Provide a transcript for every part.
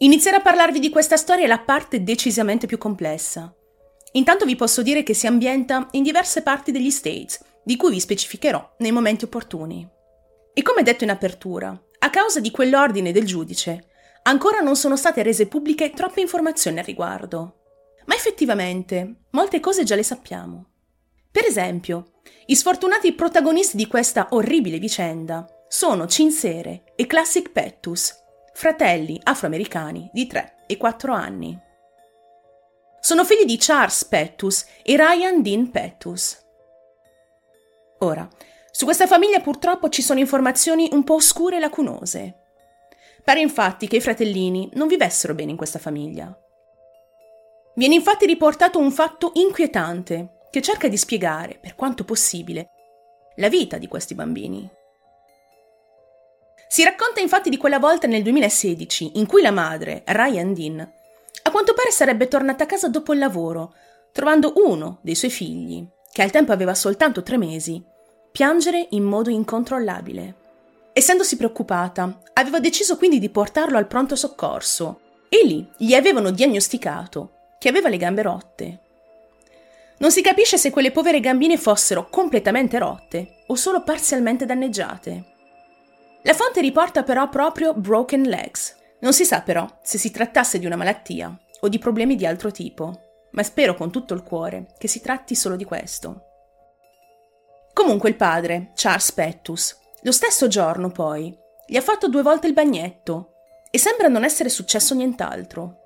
Iniziare a parlarvi di questa storia è la parte decisamente più complessa. Intanto vi posso dire che si ambienta in diverse parti degli States, di cui vi specificherò nei momenti opportuni. E come detto in apertura, a causa di quell'ordine del giudice, ancora non sono state rese pubbliche troppe informazioni al riguardo. Ma effettivamente, molte cose già le sappiamo. Per esempio, i sfortunati protagonisti di questa orribile vicenda sono Cinsere e Classic Pettus, fratelli afroamericani di 3 e 4 anni. Sono figli di Charles Pettus e Ryan Dean Pettus. Ora, su questa famiglia purtroppo ci sono informazioni un po' oscure e lacunose. Pare infatti che i fratellini non vivessero bene in questa famiglia. Viene infatti riportato un fatto inquietante che cerca di spiegare, per quanto possibile, la vita di questi bambini. Si racconta infatti di quella volta nel 2016 in cui la madre, Ryan Dean, a quanto pare sarebbe tornata a casa dopo il lavoro, trovando uno dei suoi figli, che al tempo aveva soltanto tre mesi, piangere in modo incontrollabile. Essendosi preoccupata, aveva deciso quindi di portarlo al pronto soccorso e lì gli avevano diagnosticato che aveva le gambe rotte. Non si capisce se quelle povere gambine fossero completamente rotte o solo parzialmente danneggiate. La fonte riporta però proprio broken legs. Non si sa però se si trattasse di una malattia o di problemi di altro tipo, ma spero con tutto il cuore che si tratti solo di questo. Comunque il padre, Charles Pettus, lo stesso giorno poi, gli ha fatto due volte il bagnetto e sembra non essere successo nient'altro.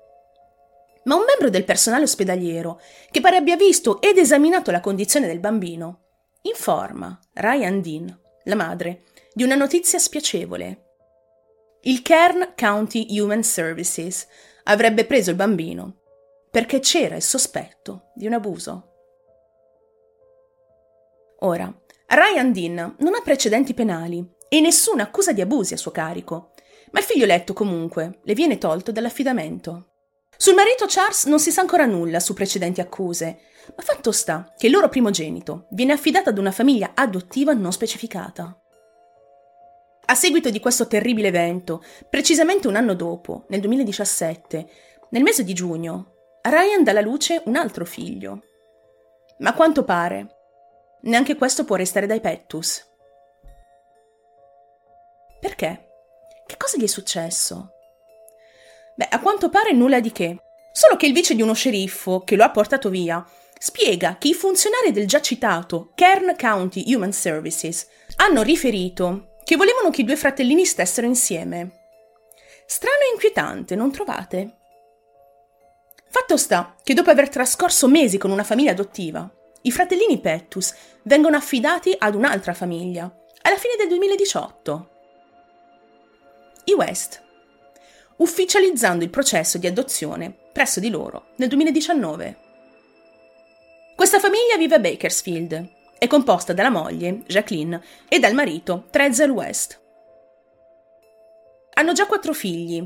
Ma un membro del personale ospedaliero, che pare abbia visto ed esaminato la condizione del bambino, informa Ryan Dean, la madre, di una notizia spiacevole. Il Kern County Human Services avrebbe preso il bambino perché c'era il sospetto di un abuso. Ora, Ryan Dean non ha precedenti penali e nessuna accusa di abusi a suo carico, ma il figlioletto comunque le viene tolto dall'affidamento. Sul marito Charles non si sa ancora nulla su precedenti accuse, ma fatto sta che il loro primogenito viene affidato ad una famiglia adottiva non specificata. A seguito di questo terribile evento, precisamente un anno dopo, nel 2017, nel mese di giugno, Ryan dà alla luce un altro figlio. Ma a quanto pare, Neanche questo può restare dai Pettus. Perché? Che cosa gli è successo? Beh, a quanto pare nulla di che. Solo che il vice di uno sceriffo, che lo ha portato via, spiega che i funzionari del già citato Kern County Human Services hanno riferito che volevano che i due fratellini stessero insieme. Strano e inquietante, non trovate? Fatto sta che dopo aver trascorso mesi con una famiglia adottiva, i fratellini Pettus vengono affidati ad un'altra famiglia, alla fine del 2018. I West, ufficializzando il processo di adozione presso di loro nel 2019. Questa famiglia vive a Bakersfield, è composta dalla moglie, Jacqueline, e dal marito, Trezel West. Hanno già quattro figli,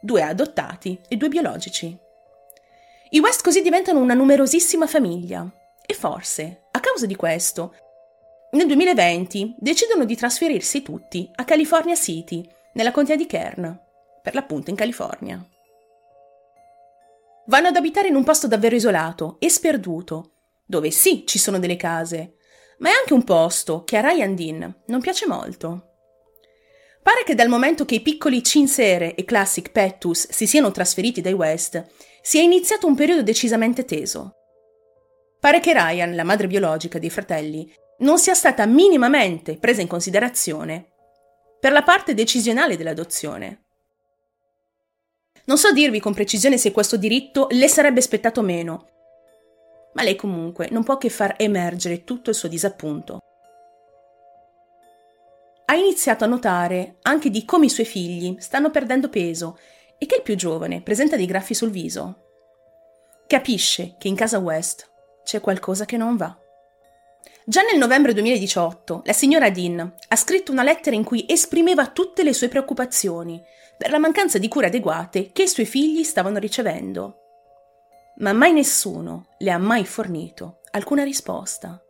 due adottati e due biologici. I West così diventano una numerosissima famiglia, e forse, a causa di questo, nel 2020 decidono di trasferirsi tutti a California City, nella contea di Kern, per l'appunto in California. Vanno ad abitare in un posto davvero isolato e sperduto, dove sì ci sono delle case, ma è anche un posto che a Ryan Dean non piace molto. Pare che dal momento che i piccoli Cinsere e Classic Pettus si siano trasferiti dai West, sia iniziato un periodo decisamente teso. Pare che Ryan, la madre biologica dei fratelli, non sia stata minimamente presa in considerazione per la parte decisionale dell'adozione. Non so dirvi con precisione se questo diritto le sarebbe spettato meno, ma lei comunque non può che far emergere tutto il suo disappunto. Ha iniziato a notare anche di come i suoi figli stanno perdendo peso e che il più giovane presenta dei graffi sul viso. Capisce che in casa West c'è qualcosa che non va. Già nel novembre 2018 la signora Dean ha scritto una lettera in cui esprimeva tutte le sue preoccupazioni per la mancanza di cure adeguate che i suoi figli stavano ricevendo. Ma mai nessuno le ha mai fornito alcuna risposta.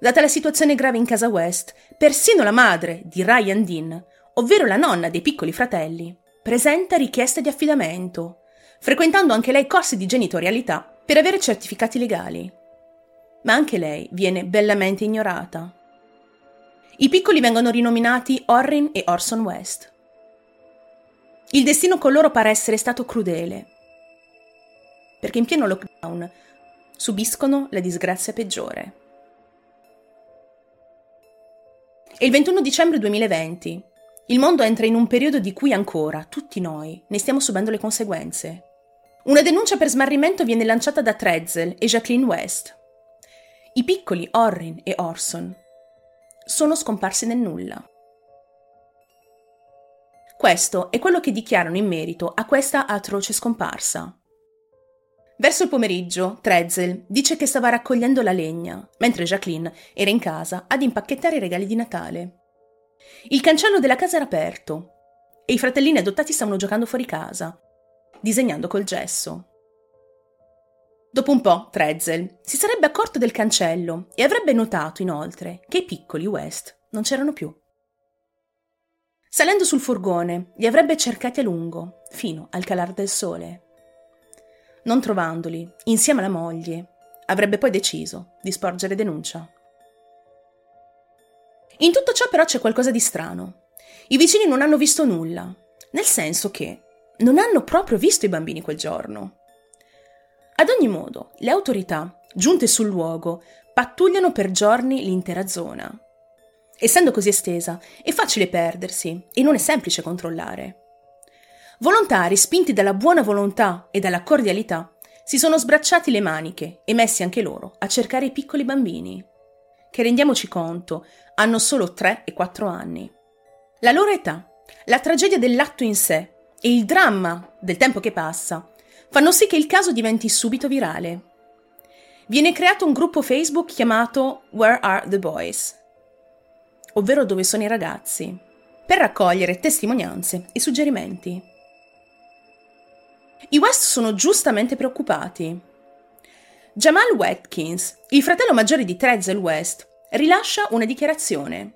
Data la situazione grave in casa West, persino la madre di Ryan Dean, ovvero la nonna dei piccoli fratelli, presenta richieste di affidamento, frequentando anche lei corsi di genitorialità per avere certificati legali. Ma anche lei viene bellamente ignorata. I piccoli vengono rinominati Orrin e Orson West. Il destino con loro pare essere stato crudele, perché in pieno lockdown subiscono la disgrazia peggiore. È il 21 dicembre 2020. Il mondo entra in un periodo di cui ancora, tutti noi, ne stiamo subendo le conseguenze. Una denuncia per smarrimento viene lanciata da Trezel e Jacqueline West. I piccoli Orrin e Orson sono scomparsi nel nulla. Questo è quello che dichiarano in merito a questa atroce scomparsa. Verso il pomeriggio, Trezel dice che stava raccogliendo la legna, mentre Jacqueline era in casa ad impacchettare i regali di Natale. Il cancello della casa era aperto e i fratellini adottati stavano giocando fuori casa, disegnando col gesso. Dopo un po', Trezel si sarebbe accorto del cancello e avrebbe notato inoltre che i piccoli West non c'erano più. Salendo sul furgone, li avrebbe cercati a lungo, fino al calar del sole. Non trovandoli, insieme alla moglie, avrebbe poi deciso di sporgere denuncia. In tutto ciò però c'è qualcosa di strano. I vicini non hanno visto nulla, nel senso che non hanno proprio visto i bambini quel giorno. Ad ogni modo, le autorità, giunte sul luogo, pattugliano per giorni l'intera zona. Essendo così estesa, è facile perdersi e non è semplice controllare. Volontari, spinti dalla buona volontà e dalla cordialità, si sono sbracciati le maniche e messi anche loro a cercare i piccoli bambini, che rendiamoci conto, hanno solo 3 e 4 anni. La loro età, la tragedia dell'atto in sé e il dramma del tempo che passa fanno sì che il caso diventi subito virale. Viene creato un gruppo Facebook chiamato Where Are the Boys? ovvero dove sono i ragazzi, per raccogliere testimonianze e suggerimenti. I West sono giustamente preoccupati. Jamal Watkins, il fratello maggiore di Trezel West, rilascia una dichiarazione.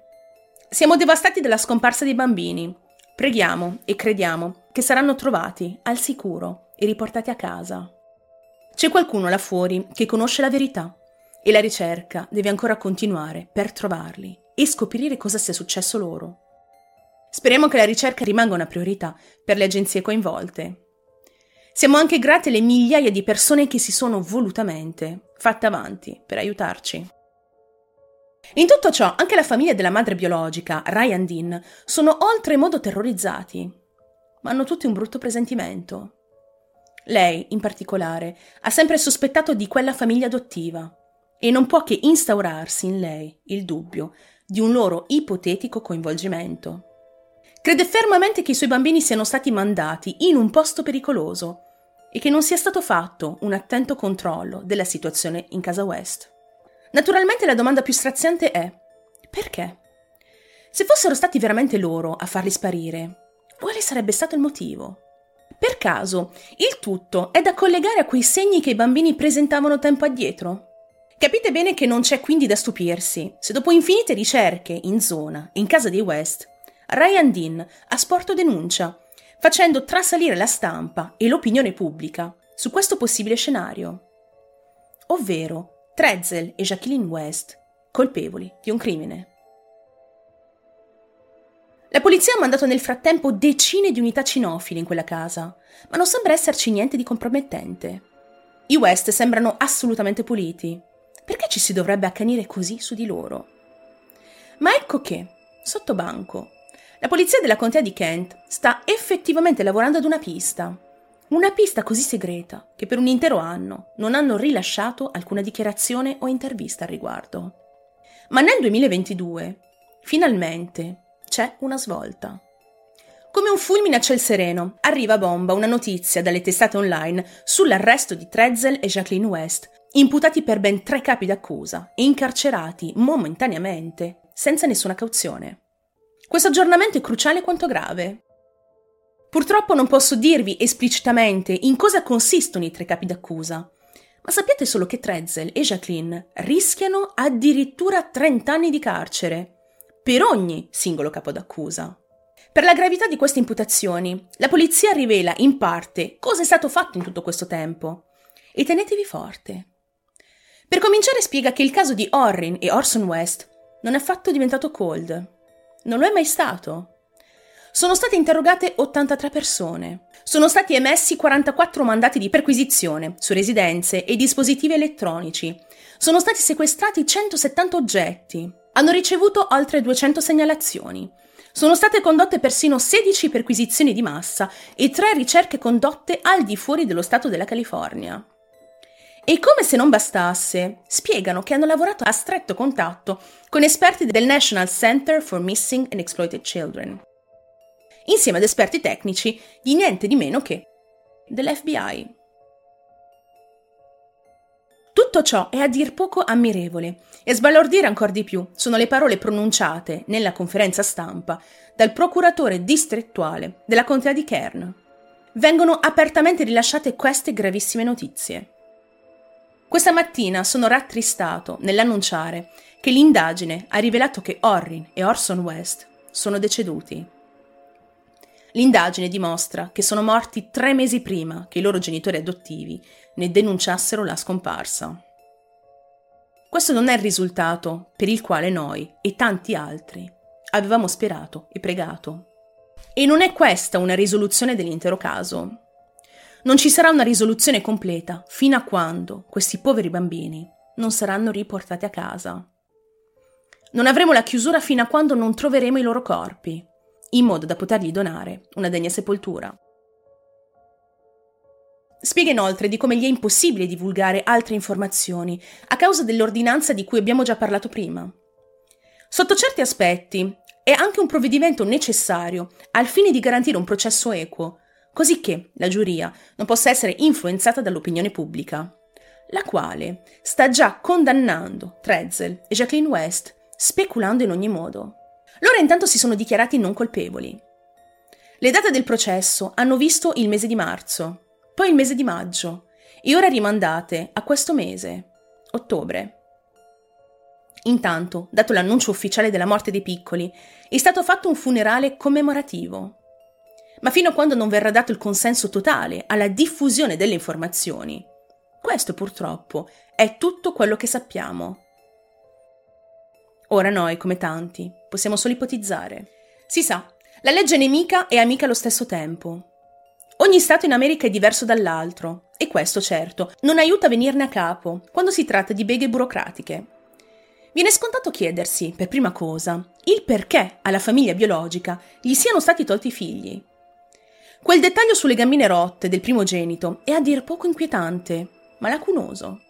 Siamo devastati dalla scomparsa dei bambini. Preghiamo e crediamo che saranno trovati al sicuro e riportati a casa. C'è qualcuno là fuori che conosce la verità e la ricerca deve ancora continuare per trovarli e scoprire cosa sia successo loro. Speriamo che la ricerca rimanga una priorità per le agenzie coinvolte siamo anche grati alle migliaia di persone che si sono volutamente fatte avanti per aiutarci. In tutto ciò, anche la famiglia della madre biologica, Ryan Dean, sono oltremodo terrorizzati, ma hanno tutti un brutto presentimento. Lei, in particolare, ha sempre sospettato di quella famiglia adottiva e non può che instaurarsi in lei il dubbio di un loro ipotetico coinvolgimento. Crede fermamente che i suoi bambini siano stati mandati in un posto pericoloso e che non sia stato fatto un attento controllo della situazione in casa West. Naturalmente la domanda più straziante è perché? Se fossero stati veramente loro a farli sparire, quale sarebbe stato il motivo? Per caso, il tutto è da collegare a quei segni che i bambini presentavano tempo addietro? Capite bene che non c'è quindi da stupirsi se dopo infinite ricerche in zona, in casa di West, Ryan Dean ha sporto denuncia, facendo trasalire la stampa e l'opinione pubblica su questo possibile scenario, ovvero Trezel e Jacqueline West colpevoli di un crimine. La polizia ha mandato nel frattempo decine di unità cinofili in quella casa, ma non sembra esserci niente di compromettente. I West sembrano assolutamente puliti. Perché ci si dovrebbe accanire così su di loro? Ma ecco che, sotto banco, la polizia della contea di Kent sta effettivamente lavorando ad una pista. Una pista così segreta che per un intero anno non hanno rilasciato alcuna dichiarazione o intervista al riguardo. Ma nel 2022, finalmente, c'è una svolta. Come un fulmine a ciel sereno, arriva a bomba una notizia dalle testate online sull'arresto di Trezel e Jacqueline West, imputati per ben tre capi d'accusa e incarcerati momentaneamente, senza nessuna cauzione. Questo aggiornamento è cruciale quanto grave. Purtroppo non posso dirvi esplicitamente in cosa consistono i tre capi d'accusa, ma sappiate solo che Trezel e Jacqueline rischiano addirittura 30 anni di carcere per ogni singolo capo d'accusa. Per la gravità di queste imputazioni, la polizia rivela in parte cosa è stato fatto in tutto questo tempo. E tenetevi forte. Per cominciare spiega che il caso di Orrin e Orson West non è affatto diventato cold. Non lo è mai stato. Sono state interrogate 83 persone. Sono stati emessi 44 mandati di perquisizione su residenze e dispositivi elettronici. Sono stati sequestrati 170 oggetti. Hanno ricevuto oltre 200 segnalazioni. Sono state condotte persino 16 perquisizioni di massa e 3 ricerche condotte al di fuori dello Stato della California. E come se non bastasse, spiegano che hanno lavorato a stretto contatto con esperti del National Center for Missing and Exploited Children, insieme ad esperti tecnici di niente di meno che dell'FBI. Tutto ciò è a dir poco ammirevole e sbalordire ancora di più sono le parole pronunciate nella conferenza stampa dal procuratore distrettuale della contea di Kern. Vengono apertamente rilasciate queste gravissime notizie. Questa mattina sono rattristato nell'annunciare che l'indagine ha rivelato che Orrin e Orson West sono deceduti. L'indagine dimostra che sono morti tre mesi prima che i loro genitori adottivi ne denunciassero la scomparsa. Questo non è il risultato per il quale noi e tanti altri avevamo sperato e pregato. E non è questa una risoluzione dell'intero caso. Non ci sarà una risoluzione completa fino a quando questi poveri bambini non saranno riportati a casa. Non avremo la chiusura fino a quando non troveremo i loro corpi in modo da potergli donare una degna sepoltura. Spiega inoltre di come gli è impossibile divulgare altre informazioni a causa dell'ordinanza di cui abbiamo già parlato prima. Sotto certi aspetti è anche un provvedimento necessario al fine di garantire un processo equo, così che la giuria non possa essere influenzata dall'opinione pubblica, la quale sta già condannando Trezel e Jacqueline West, speculando in ogni modo. Loro intanto si sono dichiarati non colpevoli. Le date del processo hanno visto il mese di marzo, poi il mese di maggio e ora rimandate a questo mese, ottobre. Intanto, dato l'annuncio ufficiale della morte dei piccoli, è stato fatto un funerale commemorativo. Ma fino a quando non verrà dato il consenso totale alla diffusione delle informazioni, questo purtroppo è tutto quello che sappiamo. Ora noi, come tanti, possiamo solo ipotizzare. Si sa, la legge nemica e amica allo stesso tempo. Ogni Stato in America è diverso dall'altro, e questo, certo, non aiuta a venirne a capo quando si tratta di beghe burocratiche. Viene scontato chiedersi, per prima cosa, il perché alla famiglia biologica gli siano stati tolti i figli. Quel dettaglio sulle gambine rotte del primogenito è a dir poco inquietante, ma lacunoso.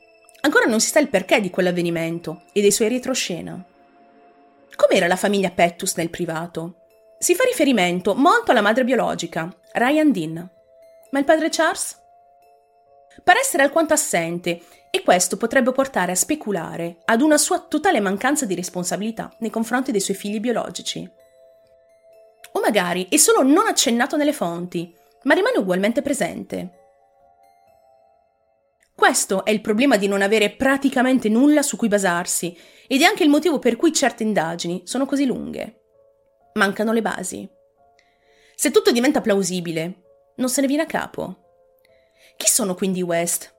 Ancora non si sa il perché di quell'avvenimento e dei suoi retroscena. Com'era la famiglia Pettus nel privato? Si fa riferimento molto alla madre biologica, Ryan Dean. Ma il padre Charles? Pare essere alquanto assente e questo potrebbe portare a speculare ad una sua totale mancanza di responsabilità nei confronti dei suoi figli biologici. Magari è solo non accennato nelle fonti, ma rimane ugualmente presente. Questo è il problema di non avere praticamente nulla su cui basarsi ed è anche il motivo per cui certe indagini sono così lunghe. Mancano le basi. Se tutto diventa plausibile, non se ne viene a capo. Chi sono quindi i West?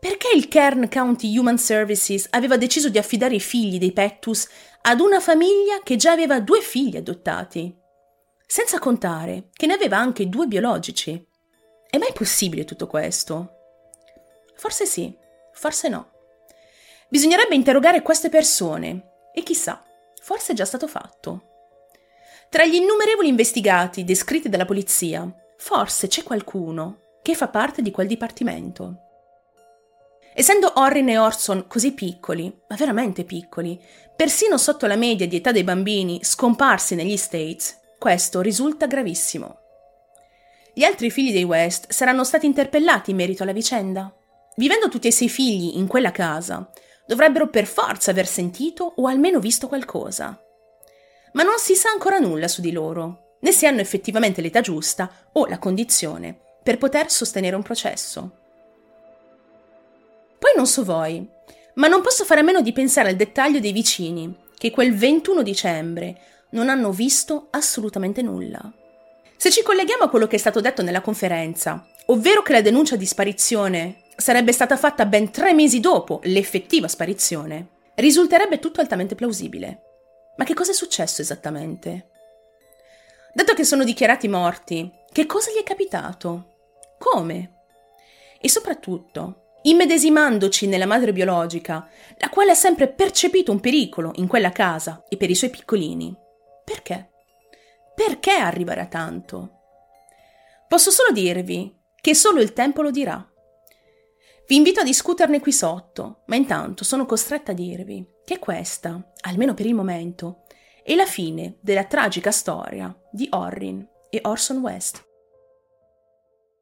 Perché il Kern County Human Services aveva deciso di affidare i figli dei Pettus ad una famiglia che già aveva due figli adottati? Senza contare che ne aveva anche due biologici. È mai possibile tutto questo? Forse sì, forse no. Bisognerebbe interrogare queste persone e chissà, forse è già stato fatto. Tra gli innumerevoli investigati descritti dalla polizia, forse c'è qualcuno che fa parte di quel dipartimento. Essendo Orrin e Orson così piccoli, ma veramente piccoli, persino sotto la media di età dei bambini scomparsi negli States, questo risulta gravissimo. Gli altri figli dei West saranno stati interpellati in merito alla vicenda? Vivendo tutti e sei figli in quella casa, dovrebbero per forza aver sentito o almeno visto qualcosa. Ma non si sa ancora nulla su di loro, né se hanno effettivamente l'età giusta o la condizione per poter sostenere un processo. Poi non so voi, ma non posso fare a meno di pensare al dettaglio dei vicini che quel 21 dicembre, non hanno visto assolutamente nulla. Se ci colleghiamo a quello che è stato detto nella conferenza, ovvero che la denuncia di sparizione sarebbe stata fatta ben tre mesi dopo l'effettiva sparizione, risulterebbe tutto altamente plausibile. Ma che cosa è successo esattamente? Dato che sono dichiarati morti, che cosa gli è capitato? Come? E soprattutto, immedesimandoci nella madre biologica, la quale ha sempre percepito un pericolo in quella casa e per i suoi piccolini, perché? Perché arrivare a tanto? Posso solo dirvi che solo il tempo lo dirà. Vi invito a discuterne qui sotto, ma intanto sono costretta a dirvi che questa, almeno per il momento, è la fine della tragica storia di Orrin e Orson West.